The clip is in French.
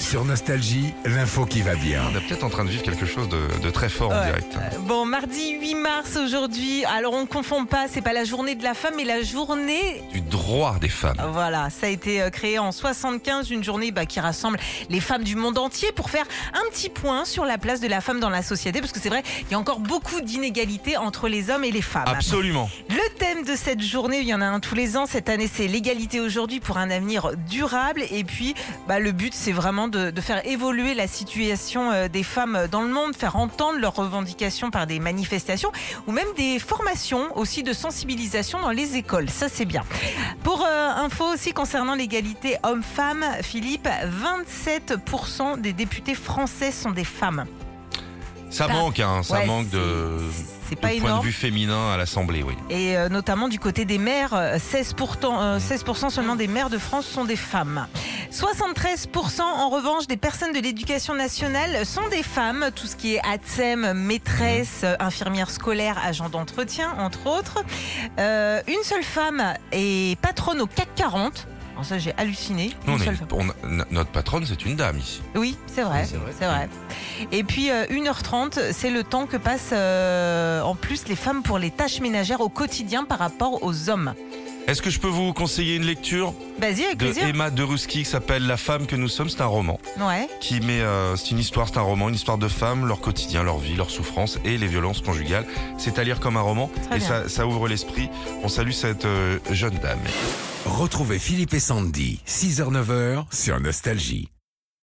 Sur Nostalgie, l'info qui va bien. On est peut-être en train de vivre quelque chose de, de très fort en Ouais. direct. Euh, Bon, mardi 8 mars aujourd'hui. Alors on ne confond pas, c'est pas la journée de la femme, mais la journée. Du droit des femmes. Voilà, ça a été euh, créé en 75, une journée bah, qui rassemble les femmes du monde entier pour faire un petit point sur la place de la femme dans la société, parce que c'est vrai, il y a encore beaucoup d'inégalités entre les hommes et les femmes. Absolument. De cette journée, il y en a un tous les ans. Cette année, c'est l'égalité aujourd'hui pour un avenir durable. Et puis, bah, le but, c'est vraiment de, de faire évoluer la situation euh, des femmes dans le monde, faire entendre leurs revendications par des manifestations ou même des formations aussi de sensibilisation dans les écoles. Ça, c'est bien. Pour euh, info aussi concernant l'égalité homme-femme, Philippe, 27% des députés français sont des femmes. Ça Pas- manque, hein, ça Ouais, manque de, c'est- point de vue féminin à l'Assemblée, oui. Et euh, notamment du côté des maires, euh, 16%, euh, 16% seulement des maires de France sont des femmes. 73% en revanche des personnes de l'éducation nationale sont des femmes. Tout ce qui est ATSEM, maîtresse, euh, infirmière scolaire, agent d'entretien, entre autres. Euh, une seule femme est patronne au CAC 40. Alors ça, j'ai halluciné. On est- on a- notre patronne, c'est une dame ici. Oui, c'est vrai, Oui, c'est vrai. Et puis euh, 1h30, c'est le temps que passent euh, en plus les femmes pour les tâches ménagères au quotidien par rapport aux hommes. Est-ce que je peux vous conseiller une lecture Vas-y, avec de plaisir. Emma de Ruski qui s'appelle La femme que nous sommes? C'est un roman Ouais. qui met, euh, c'est une histoire, c'est un roman, une histoire de femmes, leur quotidien, leur vie, leurs souffrances et les violences conjugales. C'est à lire comme un roman Très et bien. ça, ça ouvre l'esprit. On salue cette euh, jeune dame. Retrouvez Philippe et Sandy, 6h-9h sur Nostalgie.